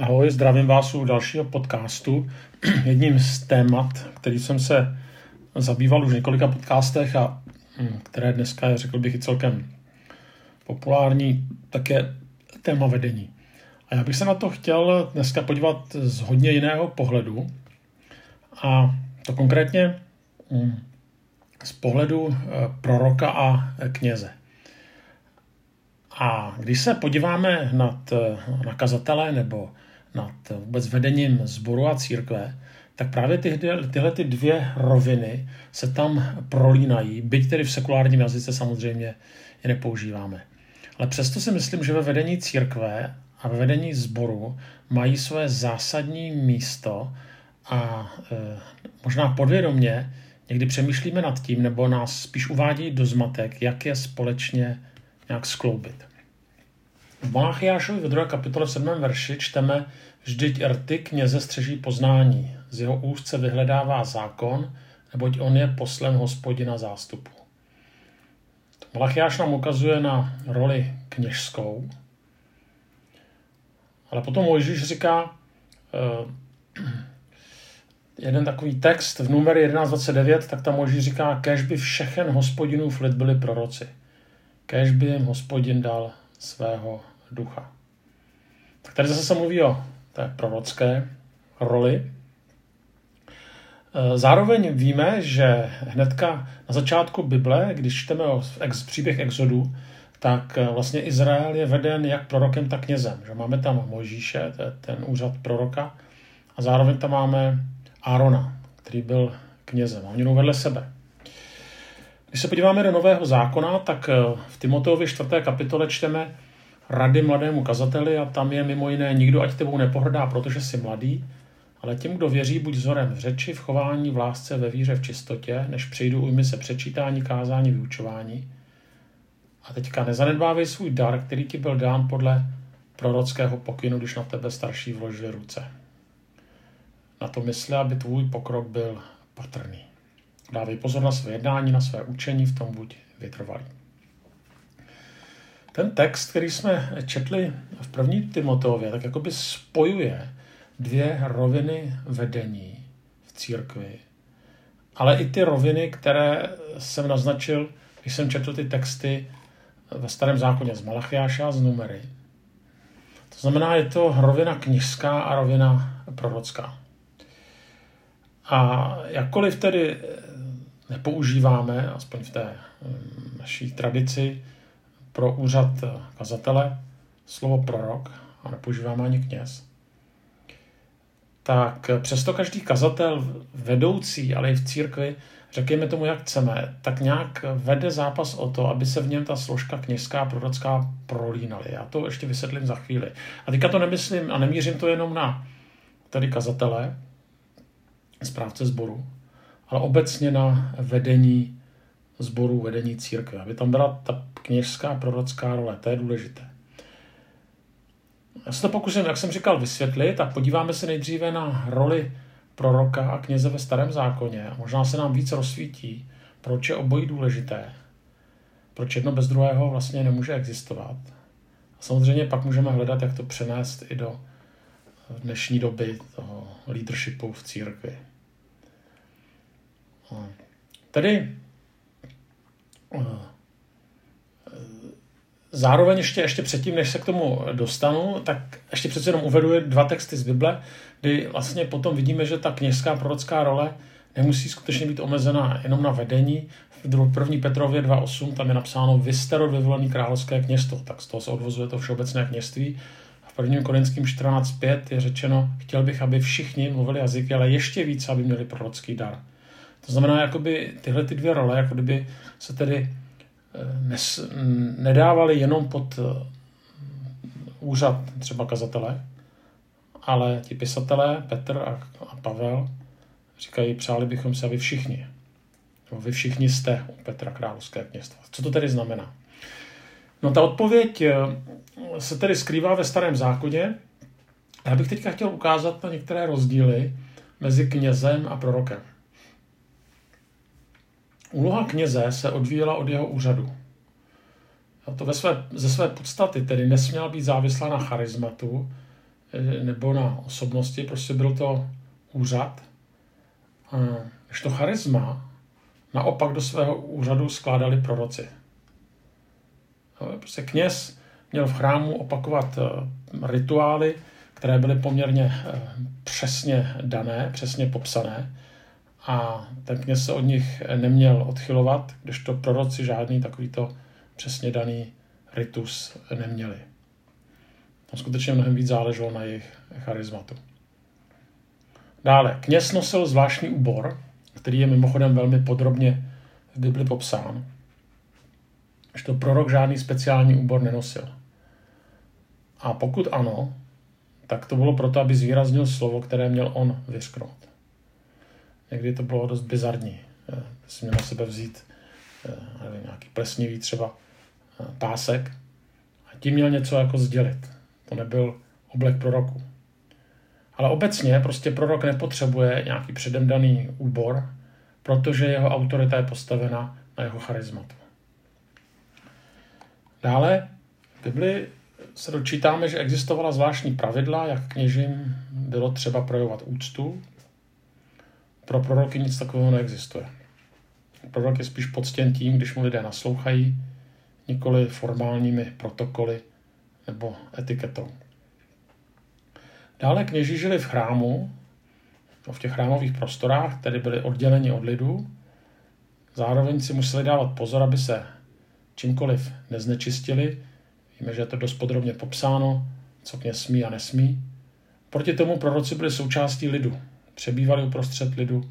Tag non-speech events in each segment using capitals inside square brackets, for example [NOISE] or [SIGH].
Ahoj, zdravím vás u dalšího podcastu. [CLEARS THROAT] Jedním z témat, který jsem se zabýval už v několika podcastech a hm, které dneska je, řekl bych, i celkem populární, tak je téma vedení. A já bych se na to chtěl dneska podívat z hodně jiného pohledu. A to konkrétně hm, z pohledu eh, proroka a kněze. A když se podíváme nad, eh, na kazatele nebo nad vůbec vedením sboru a církve, tak právě tyhle, tyhle ty dvě roviny se tam prolínají, byť tedy v sekulárním jazyce samozřejmě je nepoužíváme. Ale přesto si myslím, že ve vedení církve a ve vedení sboru mají své zásadní místo a e, možná podvědomě někdy přemýšlíme nad tím, nebo nás spíš uvádí do zmatek, jak je společně nějak skloubit. V Malachiášovi ve 2. kapitole v 7. verši čteme, vždyť rty kněze střeží poznání, z jeho úst se vyhledává zákon, neboť on je poslem hospodina zástupu. Malachiáš nám ukazuje na roli kněžskou, ale potom Mojžíš říká uh, jeden takový text v numeru 11.29, tak tam Mojžíš říká, kež by všechen hospodinův lid byli proroci. Kež by jim hospodin dal svého ducha. Tak tady zase se mluví o té prorocké roli. E, zároveň víme, že hnedka na začátku Bible, když čteme o ex, příběh Exodu, tak e, vlastně Izrael je veden jak prorokem, tak knězem. Že máme tam Mojžíše, to je ten úřad proroka, a zároveň tam máme Árona, který byl knězem. A oni jdou vedle sebe. Když se podíváme do Nového zákona, tak e, v Timoteovi 4. kapitole čteme, rady mladému kazateli a tam je mimo jiné nikdo ať tebou nepohrdá, protože jsi mladý, ale tím, kdo věří, buď vzorem v řeči, v chování, v lásce, ve víře, v čistotě, než přijdu ujmi se přečítání, kázání, vyučování. A teďka nezanedbávej svůj dar, který ti byl dán podle prorockého pokynu, když na tebe starší vložili ruce. Na to mysli, aby tvůj pokrok byl patrný. Dávej pozor na své jednání, na své učení, v tom buď vytrvalý. Ten text, který jsme četli v první Timoteově, tak jakoby spojuje dvě roviny vedení v církvi. Ale i ty roviny, které jsem naznačil, když jsem četl ty texty ve starém zákoně z Malachiáša a z Numery. To znamená, je to rovina knižská a rovina prorocká. A jakkoliv tedy nepoužíváme, aspoň v té hm, naší tradici, pro úřad kazatele slovo prorok, a nepoužíváme ani kněz, tak přesto každý kazatel, vedoucí, ale i v církvi, řekněme tomu, jak chceme, tak nějak vede zápas o to, aby se v něm ta složka kněžská a prorocká prolínaly. Já to ještě vysvětlím za chvíli. A teďka to nemyslím a nemířím to jenom na tady kazatele, správce sboru, ale obecně na vedení zboru vedení církve, aby tam byla ta kněžská prorocká role, to je důležité. Já se to pokusím, jak jsem říkal, vysvětlit a podíváme se nejdříve na roli proroka a kněze ve starém zákoně a možná se nám víc rozsvítí, proč je obojí důležité, proč jedno bez druhého vlastně nemůže existovat. A samozřejmě pak můžeme hledat, jak to přenést i do dnešní doby toho leadershipu v církvi. Tedy Zároveň ještě, ještě předtím, než se k tomu dostanu, tak ještě přece jenom uvedu dva texty z Bible, kdy vlastně potom vidíme, že ta kněžská prorocká role nemusí skutečně být omezena jenom na vedení. V první Petrově 2.8 tam je napsáno vy jste rod vyvolený královské kněstvo, tak z toho se odvozuje to všeobecné kněství. V prvním Korinským 14.5 je řečeno, chtěl bych, aby všichni mluvili jazyky, ale ještě více, aby měli prorocký dar. To znamená, jakoby tyhle ty dvě role, jako kdyby se tedy eh, nes, nedávaly jenom pod eh, úřad třeba kazatele, ale ti pisatelé, Petr a, a Pavel, říkají, přáli bychom se, aby všichni, nebo vy všichni jste u Petra Královské kněstva. Co to tedy znamená? No ta odpověď eh, se tedy skrývá ve starém zákoně. Já bych teďka chtěl ukázat na některé rozdíly mezi knězem a prorokem. Úloha kněze se odvíjela od jeho úřadu. To ve své, ze své podstaty tedy nesměla být závislá na charizmatu, nebo na osobnosti, prostě byl to úřad. Když to charisma naopak do svého úřadu skládali proroci. Prostě kněz měl v chrámu opakovat rituály, které byly poměrně přesně dané, přesně popsané a ten kněz se od nich neměl odchylovat, když to proroci žádný takovýto přesně daný ritus neměli. Tam skutečně mnohem víc záleželo na jejich charizmatu. Dále, kněz nosil zvláštní úbor, který je mimochodem velmi podrobně v Bibli popsán. Že to prorok žádný speciální úbor nenosil. A pokud ano, tak to bylo proto, aby zvýraznil slovo, které měl on vysknout. Někdy to bylo dost bizarní. Eh, si měl na sebe vzít eh, nevím, nějaký plesnivý třeba eh, pásek a tím měl něco jako sdělit. To nebyl oblek proroku. Ale obecně prostě prorok nepotřebuje nějaký předem daný úbor, protože jeho autorita je postavena na jeho charizmatu. Dále v Bibli se dočítáme, že existovala zvláštní pravidla, jak kněžím bylo třeba projevovat úctu. Pro proroky nic takového neexistuje. Prorok je spíš poctěn tím, když mu lidé naslouchají, nikoli formálními protokoly nebo etiketou. Dále kněží žili v chrámu, v těch chrámových prostorách, které byly odděleni od lidu. Zároveň si museli dávat pozor, aby se čímkoliv neznečistili. Víme, že je to dost podrobně popsáno, co kněz smí a nesmí. Proti tomu proroci byli součástí lidu. Přebývali uprostřed lidu,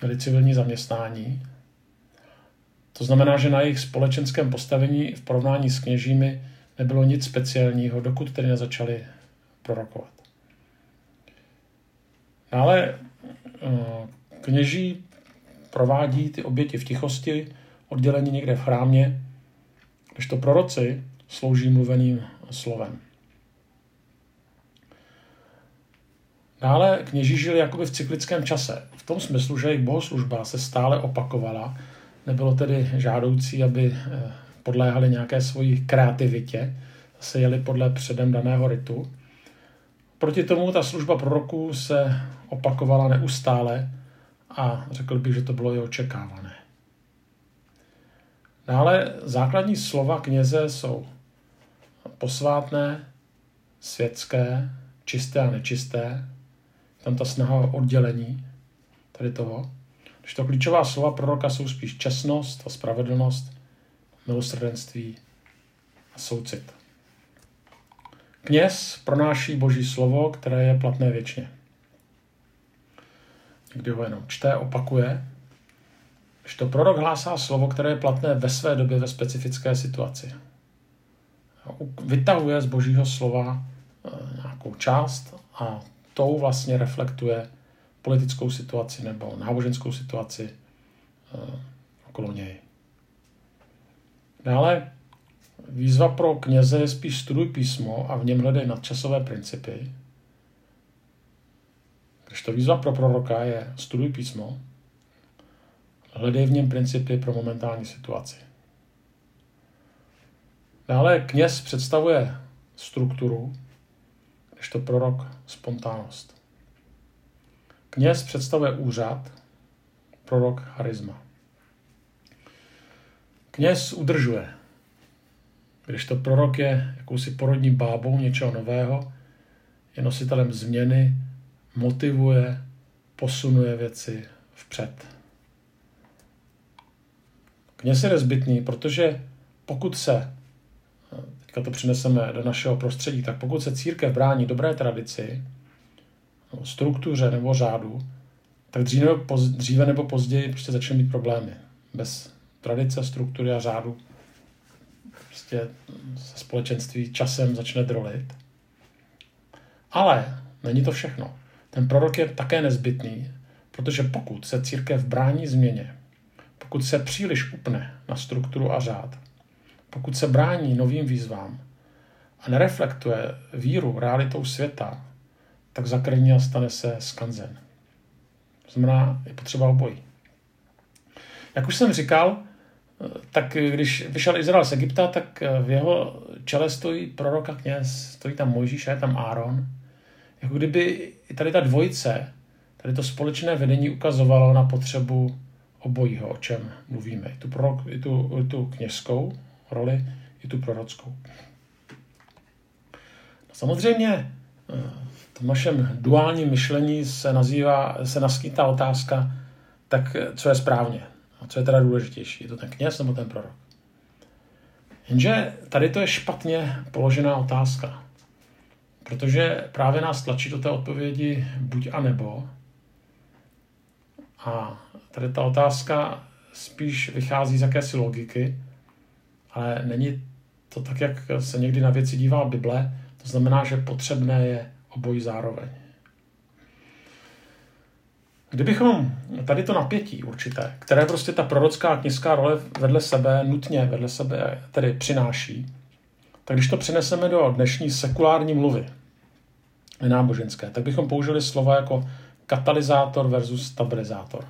měli civilní zaměstnání. To znamená, že na jejich společenském postavení v porovnání s kněžími nebylo nic speciálního, dokud tedy nezačali prorokovat. Ale eh, kněží provádí ty oběti v tichosti, oddělení někde v chrámě, když to proroci slouží mluveným slovem. Dále kněží žili jakoby v cyklickém čase. V tom smyslu, že jejich bohoslužba se stále opakovala. Nebylo tedy žádoucí, aby eh, podléhali nějaké svoji kreativitě, se jeli podle předem daného ritu. Proti tomu ta služba proroků se opakovala neustále a řekl bych, že to bylo i očekávané. Dále základní slova kněze jsou posvátné, světské, čisté a nečisté. Tam ta snaha o oddělení tady toho. Když to klíčová slova proroka jsou spíš čestnost a spravedlnost, milosrdenství a soucit. Kněz pronáší boží slovo, které je platné věčně. Někdy ho jenom čte, opakuje. Když to prorok hlásá slovo, které je platné ve své době ve specifické situaci. Vytahuje z božího slova eh, nějakou část a tou vlastně reflektuje politickou situaci nebo náboženskou situaci eh, okolo něj. Dále Výzva pro kněze je spíš studuj písmo a v něm hledej nadčasové principy. Když to výzva pro proroka je studuj písmo, hledej v něm principy pro momentální situaci. Dále kněz představuje strukturu, když to prorok spontánnost. Kněz představuje úřad, prorok charisma. Kněz udržuje, když to prorok je jakousi porodní bábou něčeho nového, je nositelem změny, motivuje, posunuje věci vpřed. Kněz je nezbytný, protože pokud se, teďka to přineseme do našeho prostředí, tak pokud se církev brání dobré tradici, struktuře nebo řádu, tak dříve nebo, později, dříve nebo později prostě začne mít problémy. Bez tradice, struktury a řádu prostě se společenství časem začne drolit. Ale není to všechno. Ten prorok je také nezbytný, protože pokud se církev brání změně, pokud se příliš upne na strukturu a řád, pokud se brání novým výzvám a nereflektuje víru realitou světa, tak zakrní a stane se skanzen. To znamená, je potřeba obojí. Jak už jsem říkal, tak když vyšel Izrael z Egypta, tak v jeho čele stojí prorok a kněz, stojí tam Mojžíš a je tam Áron. jako kdyby tady ta dvojice, tady to společné vedení ukazovalo na potřebu obojího, o čem mluvíme. I tu, prorok, i tu, i tu kněžskou roli, i tu prorockou. No samozřejmě eh, v našem duálním myšlení se nazývá, se naskýtá otázka, tak co je správně a co je teda důležitější, je to ten kněz nebo ten prorok. Jenže tady to je špatně položená otázka, protože právě nás tlačí do té odpovědi buď a nebo. A tady ta otázka spíš vychází z jakési logiky, ale není to tak, jak se někdy na věci dívá Bible. To znamená, že potřebné je obojí zároveň. Kdybychom tady to napětí určité, které prostě ta prorocká a kněžská role vedle sebe, nutně vedle sebe tedy přináší, tak když to přineseme do dnešní sekulární mluvy, nenáboženské, tak bychom použili slova jako katalyzátor versus stabilizátor.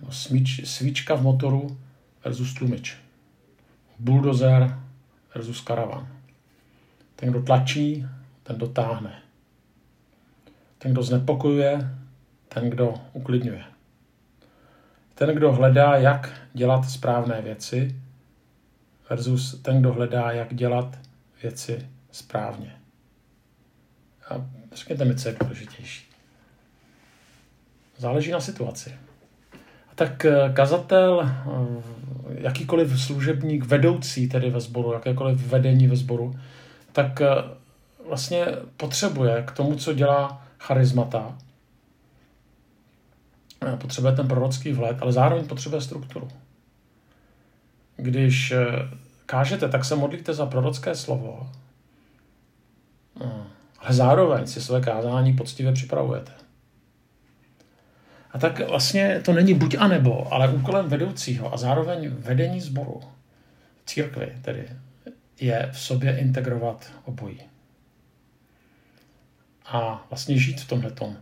Nebo smíč, svíčka v motoru versus tlumič. Bulldozer versus karavan. Ten, kdo tlačí, ten dotáhne. Ten, kdo znepokojuje, ten, kdo uklidňuje. Ten, kdo hledá, jak dělat správné věci, versus ten, kdo hledá, jak dělat věci správně. A řekněte mi, co je důležitější. Záleží na situaci. Tak eh, kazatel, eh, jakýkoliv služebník, vedoucí tedy ve sboru, jakékoliv vedení ve sboru, tak eh, vlastně potřebuje k tomu, co dělá charizmata, potřebuje ten prorocký vhled, ale zároveň potřebuje strukturu. Když kážete, tak se modlíte za prorocké slovo, ale zároveň si své kázání poctivě připravujete. A tak vlastně to není buď a nebo, ale úkolem vedoucího a zároveň vedení sboru, církvy tedy, je v sobě integrovat obojí. A vlastně žít v tomhletom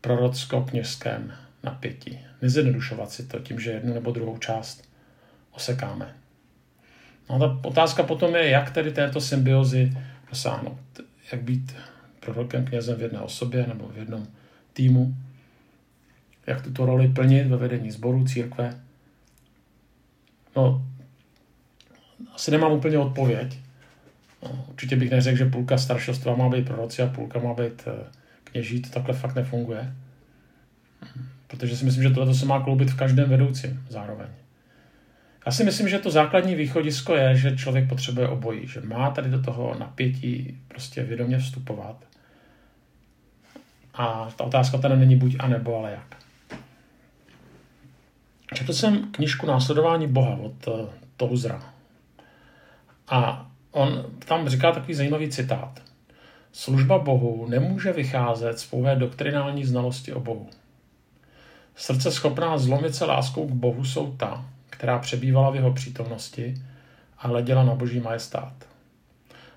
prorocko-kněžském napětí. Nezjednodušovat si to tím, že jednu nebo druhou část osekáme. No a ta otázka potom je, jak tedy této symbiozy dosáhnout. Jak být prorokem, knězem v jedné osobě nebo v jednom týmu jak tuto roli plnit ve vedení sboru, církve. No, asi nemám úplně odpověď. No, určitě bych neřekl, že půlka staršostva má být proroci a půlka má být eh, kněží. To takhle fakt nefunguje. Protože si myslím, že tohle se má kloubit v každém vedoucím zároveň. Já si myslím, že to základní východisko je, že člověk potřebuje obojí, že má tady do toho napětí prostě vědomě vstupovat. A ta otázka teda není buď a nebo, ale jak. Četl jsem knižku Následování Boha od uh, Touzra. A on tam říká takový zajímavý citát. Služba Bohu nemůže vycházet z pouhé doktrinální znalosti o Bohu. Srdce schopná zlomit se láskou k Bohu jsou ta, která přebývala v jeho přítomnosti a hleděla na boží majestát.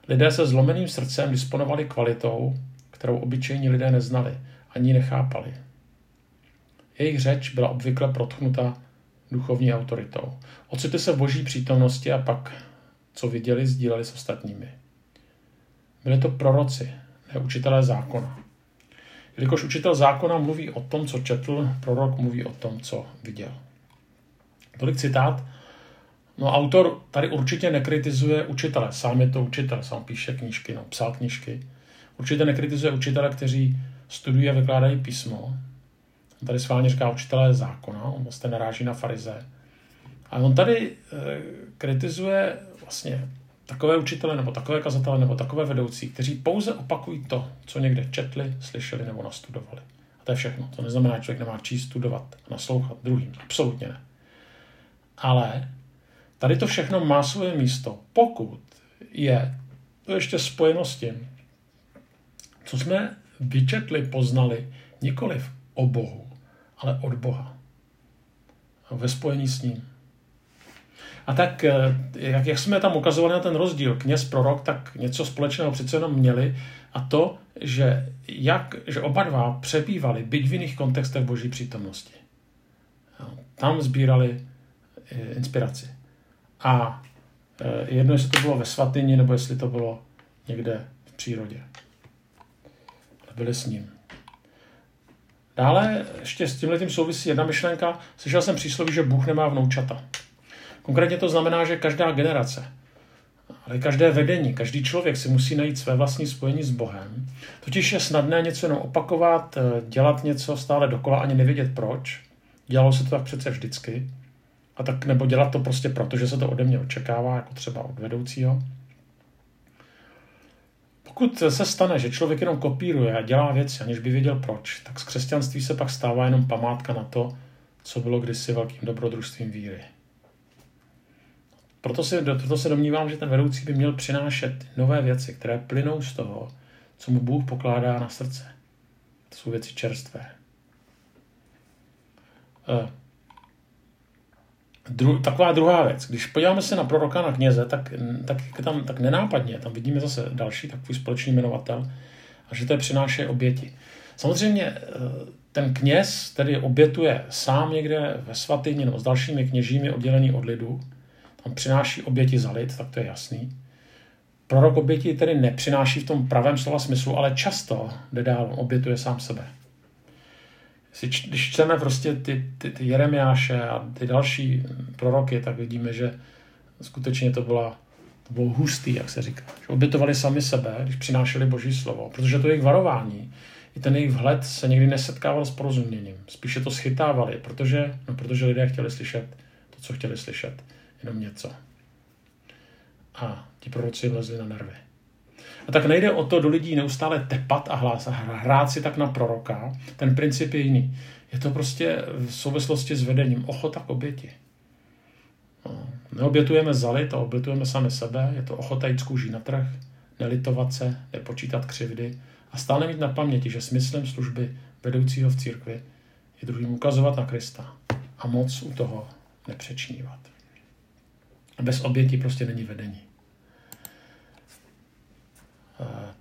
Lidé se zlomeným srdcem disponovali kvalitou, kterou obyčejní lidé neznali, ani nechápali. Jejich řeč byla obvykle protchnuta duchovní autoritou. Ocitli se v boží přítomnosti a pak, co viděli, sdíleli s ostatními. Byli to proroci, ne učitelé zákona. Jelikož učitel zákona mluví o tom, co četl, prorok mluví o tom, co viděl. Tolik citát. No autor tady určitě nekritizuje učitele, sám je to učitel, sám píše knížky, no, psal knížky. Určitě nekritizuje učitele, kteří studují a vykládají písmo, tady schválně říká učitelé zákona, on vlastně naráží na farize. A on tady e, kritizuje vlastně takové učitele nebo takové kazatele nebo takové vedoucí, kteří pouze opakují to, co někde četli, slyšeli nebo nastudovali. A to je všechno. To neznamená, že člověk nemá číst, studovat a naslouchat druhým. Absolutně ne. Ale tady to všechno má svoje místo, pokud je to ještě spojeno s tím, co jsme vyčetli, poznali, nikoliv o Bohu, ale od Boha. Ve spojení s ním. A tak, eh, jak, jak jsme tam ukazovali na ten rozdíl, kněz, prorok, tak něco společného přece jenom měli a to, že, jak, že oba dva přebývali, byť v jiných kontextech boží přítomnosti. Tam sbírali eh, inspiraci. A eh, jedno, jestli to bylo ve svatyni, nebo jestli to bylo někde v přírodě. byli s ním. Dále ještě s tímhle souvisí jedna myšlenka. Slyšel jsem přísloví, že Bůh nemá vnoučata. Konkrétně to znamená, že každá generace, ale každé vedení, každý člověk si musí najít své vlastní spojení s Bohem. Totiž je snadné něco jenom opakovat, eh, dělat něco stále dokola, ani nevědět proč. Dělalo se to tak přece vždycky. A tak nebo dělat to prostě proto, že se to ode mě očekává, jako třeba od vedoucího. Pokud se stane, že člověk jenom kopíruje a dělá věci, aniž by věděl proč, tak z křesťanství se pak stává jenom památka na to, co bylo kdysi velkým dobrodružstvím víry. Proto se, proto se domnívám, že ten vedoucí by měl přinášet nové věci, které plynou z toho, co mu Bůh pokládá na srdce. To jsou věci čerstvé. Eh, Dru, taková druhá věc. Když podíváme se na proroka, na kněze, tak, tak, tam, tak nenápadně, tam vidíme zase další takový společný jmenovatel, a že to je přináší oběti. Samozřejmě eh, ten kněz tedy obětuje sám někde ve svatyni nebo s dalšími kněžími oddělený od lidu, tam přináší oběti za lid, tak to je jasný. Prorok oběti tedy nepřináší v tom pravém slova smyslu, ale často jde dál, obětuje sám sebe když čteme prostě ty, ty, ty Jeremiáše a ty další proroky, tak vidíme, že skutečně to, byla, to bylo hustý, jak se říká. Že obětovali sami sebe, když přinášeli Boží slovo, protože to jejich varování, i ten jejich vhled se někdy nesetkával s porozuměním. Spíše to schytávali, protože, no, protože lidé chtěli slyšet to, co chtěli slyšet, jenom něco. A ti proroci vlezli na nervy. A tak nejde o to do lidí neustále tepat a hlás a hrát si tak na proroka. Ten princip je jiný. Je to prostě v souvislosti s vedením ochota k oběti. No, neobětujeme zalit a obětujeme sami sebe. Je to ochota jít z na trh, nelitovat se, nepočítat křivdy a stále mít na paměti, že smyslem služby vedoucího v církvi je druhým ukazovat na Krista a moc u toho nepřečnívat. Bez oběti prostě není vedení.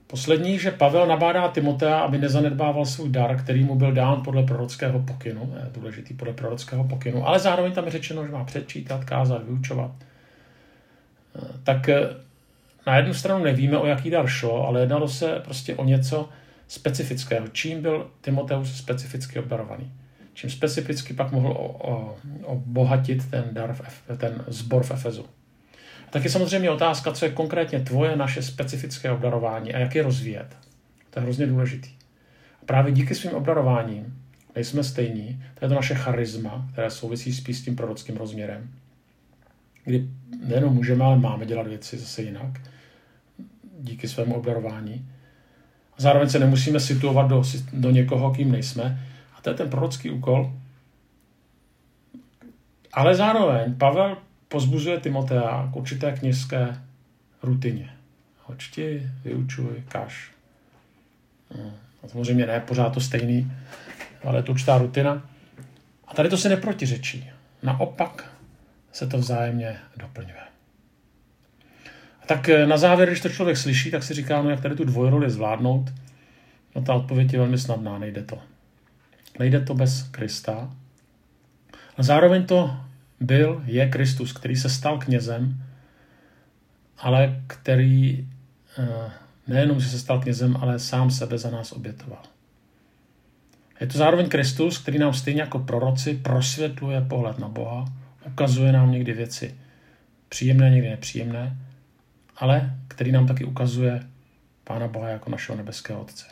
Poslední, že Pavel nabádá Timotea, aby nezanedbával svůj dar, který mu byl dán podle prorockého pokynu, je důležitý podle prorockého pokynu, ale zároveň tam je řečeno, že má předčítat, kázat, vyučovat. Tak eh, na jednu stranu nevíme, o jaký dar šlo, ale jednalo se prostě o něco specifického. Čím byl Timoteus specificky obdarovaný? Čím specificky pak mohl obohatit ten, dar v, ten zbor v Efezu? Tak je samozřejmě otázka, co je konkrétně tvoje naše specifické obdarování a jak je rozvíjet. To je hrozně důležitý. A právě díky svým obdarováním nejsme stejní. To je to naše charisma, které souvisí spíš s tím prorockým rozměrem. Kdy nejenom můžeme, ale máme dělat věci zase jinak. Díky svému obdarování. A zároveň se nemusíme situovat do, do někoho, kým nejsme. A to je ten prorocký úkol. Ale zároveň Pavel pozbuzuje Timotea k určité kněžské rutině. Hočti, vyučuj, kaš. No, a samozřejmě ne pořád to stejný, ale je to určitá rutina. A tady to se neprotiřečí. Naopak se to vzájemně doplňuje. A tak eh, na závěr, když to člověk slyší, tak si říká, no jak tady tu dvojroli zvládnout, no ta odpověď je velmi snadná, nejde to. Nejde to bez Krista. A zároveň to byl, je Kristus, který se stal knězem, ale který eh, nejenom, že se stal knězem, ale sám sebe za nás obětoval. Je to zároveň Kristus, který nám stejně jako proroci prosvětluje pohled na Boha, ukazuje nám někdy věci příjemné, někdy nepříjemné, ale který nám taky ukazuje Pána Boha jako našeho nebeského Otce.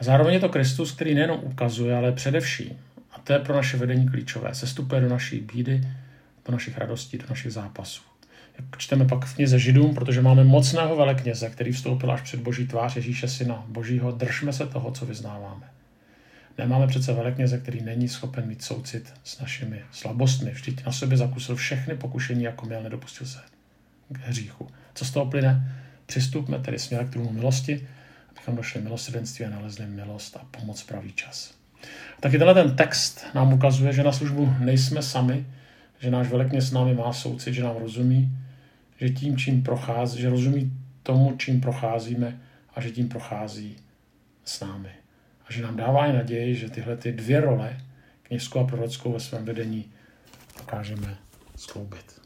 A zároveň je to Kristus, který nejenom ukazuje, ale především to je pro naše vedení klíčové. Sestupuje do naší bídy, do našich radostí, do našich zápasů. Jak čteme pak v knize Židům, protože máme mocného velekněze, který vstoupil až před boží tvář Ježíše syna božího, držme se toho, co vyznáváme. Nemáme přece velekněze, který není schopen mít soucit s našimi slabostmi. Vždyť na sobě zakusil všechny pokušení, jako měl, nedopustil se k hříchu. Co z toho plyne? Přistupme tedy směrem k trůnu milosti, abychom došli milosrdenství a nalezli milost a pomoc pravý čas. Taky tenhle ten text nám ukazuje, že na službu nejsme sami, že náš velekně s námi má soucit, že nám rozumí, že tím, čím prochází, že rozumí tomu, čím procházíme a že tím prochází s námi. A že nám dává i naději, že tyhle ty dvě role, kněžskou a prorockou ve svém vedení, dokážeme skloubit.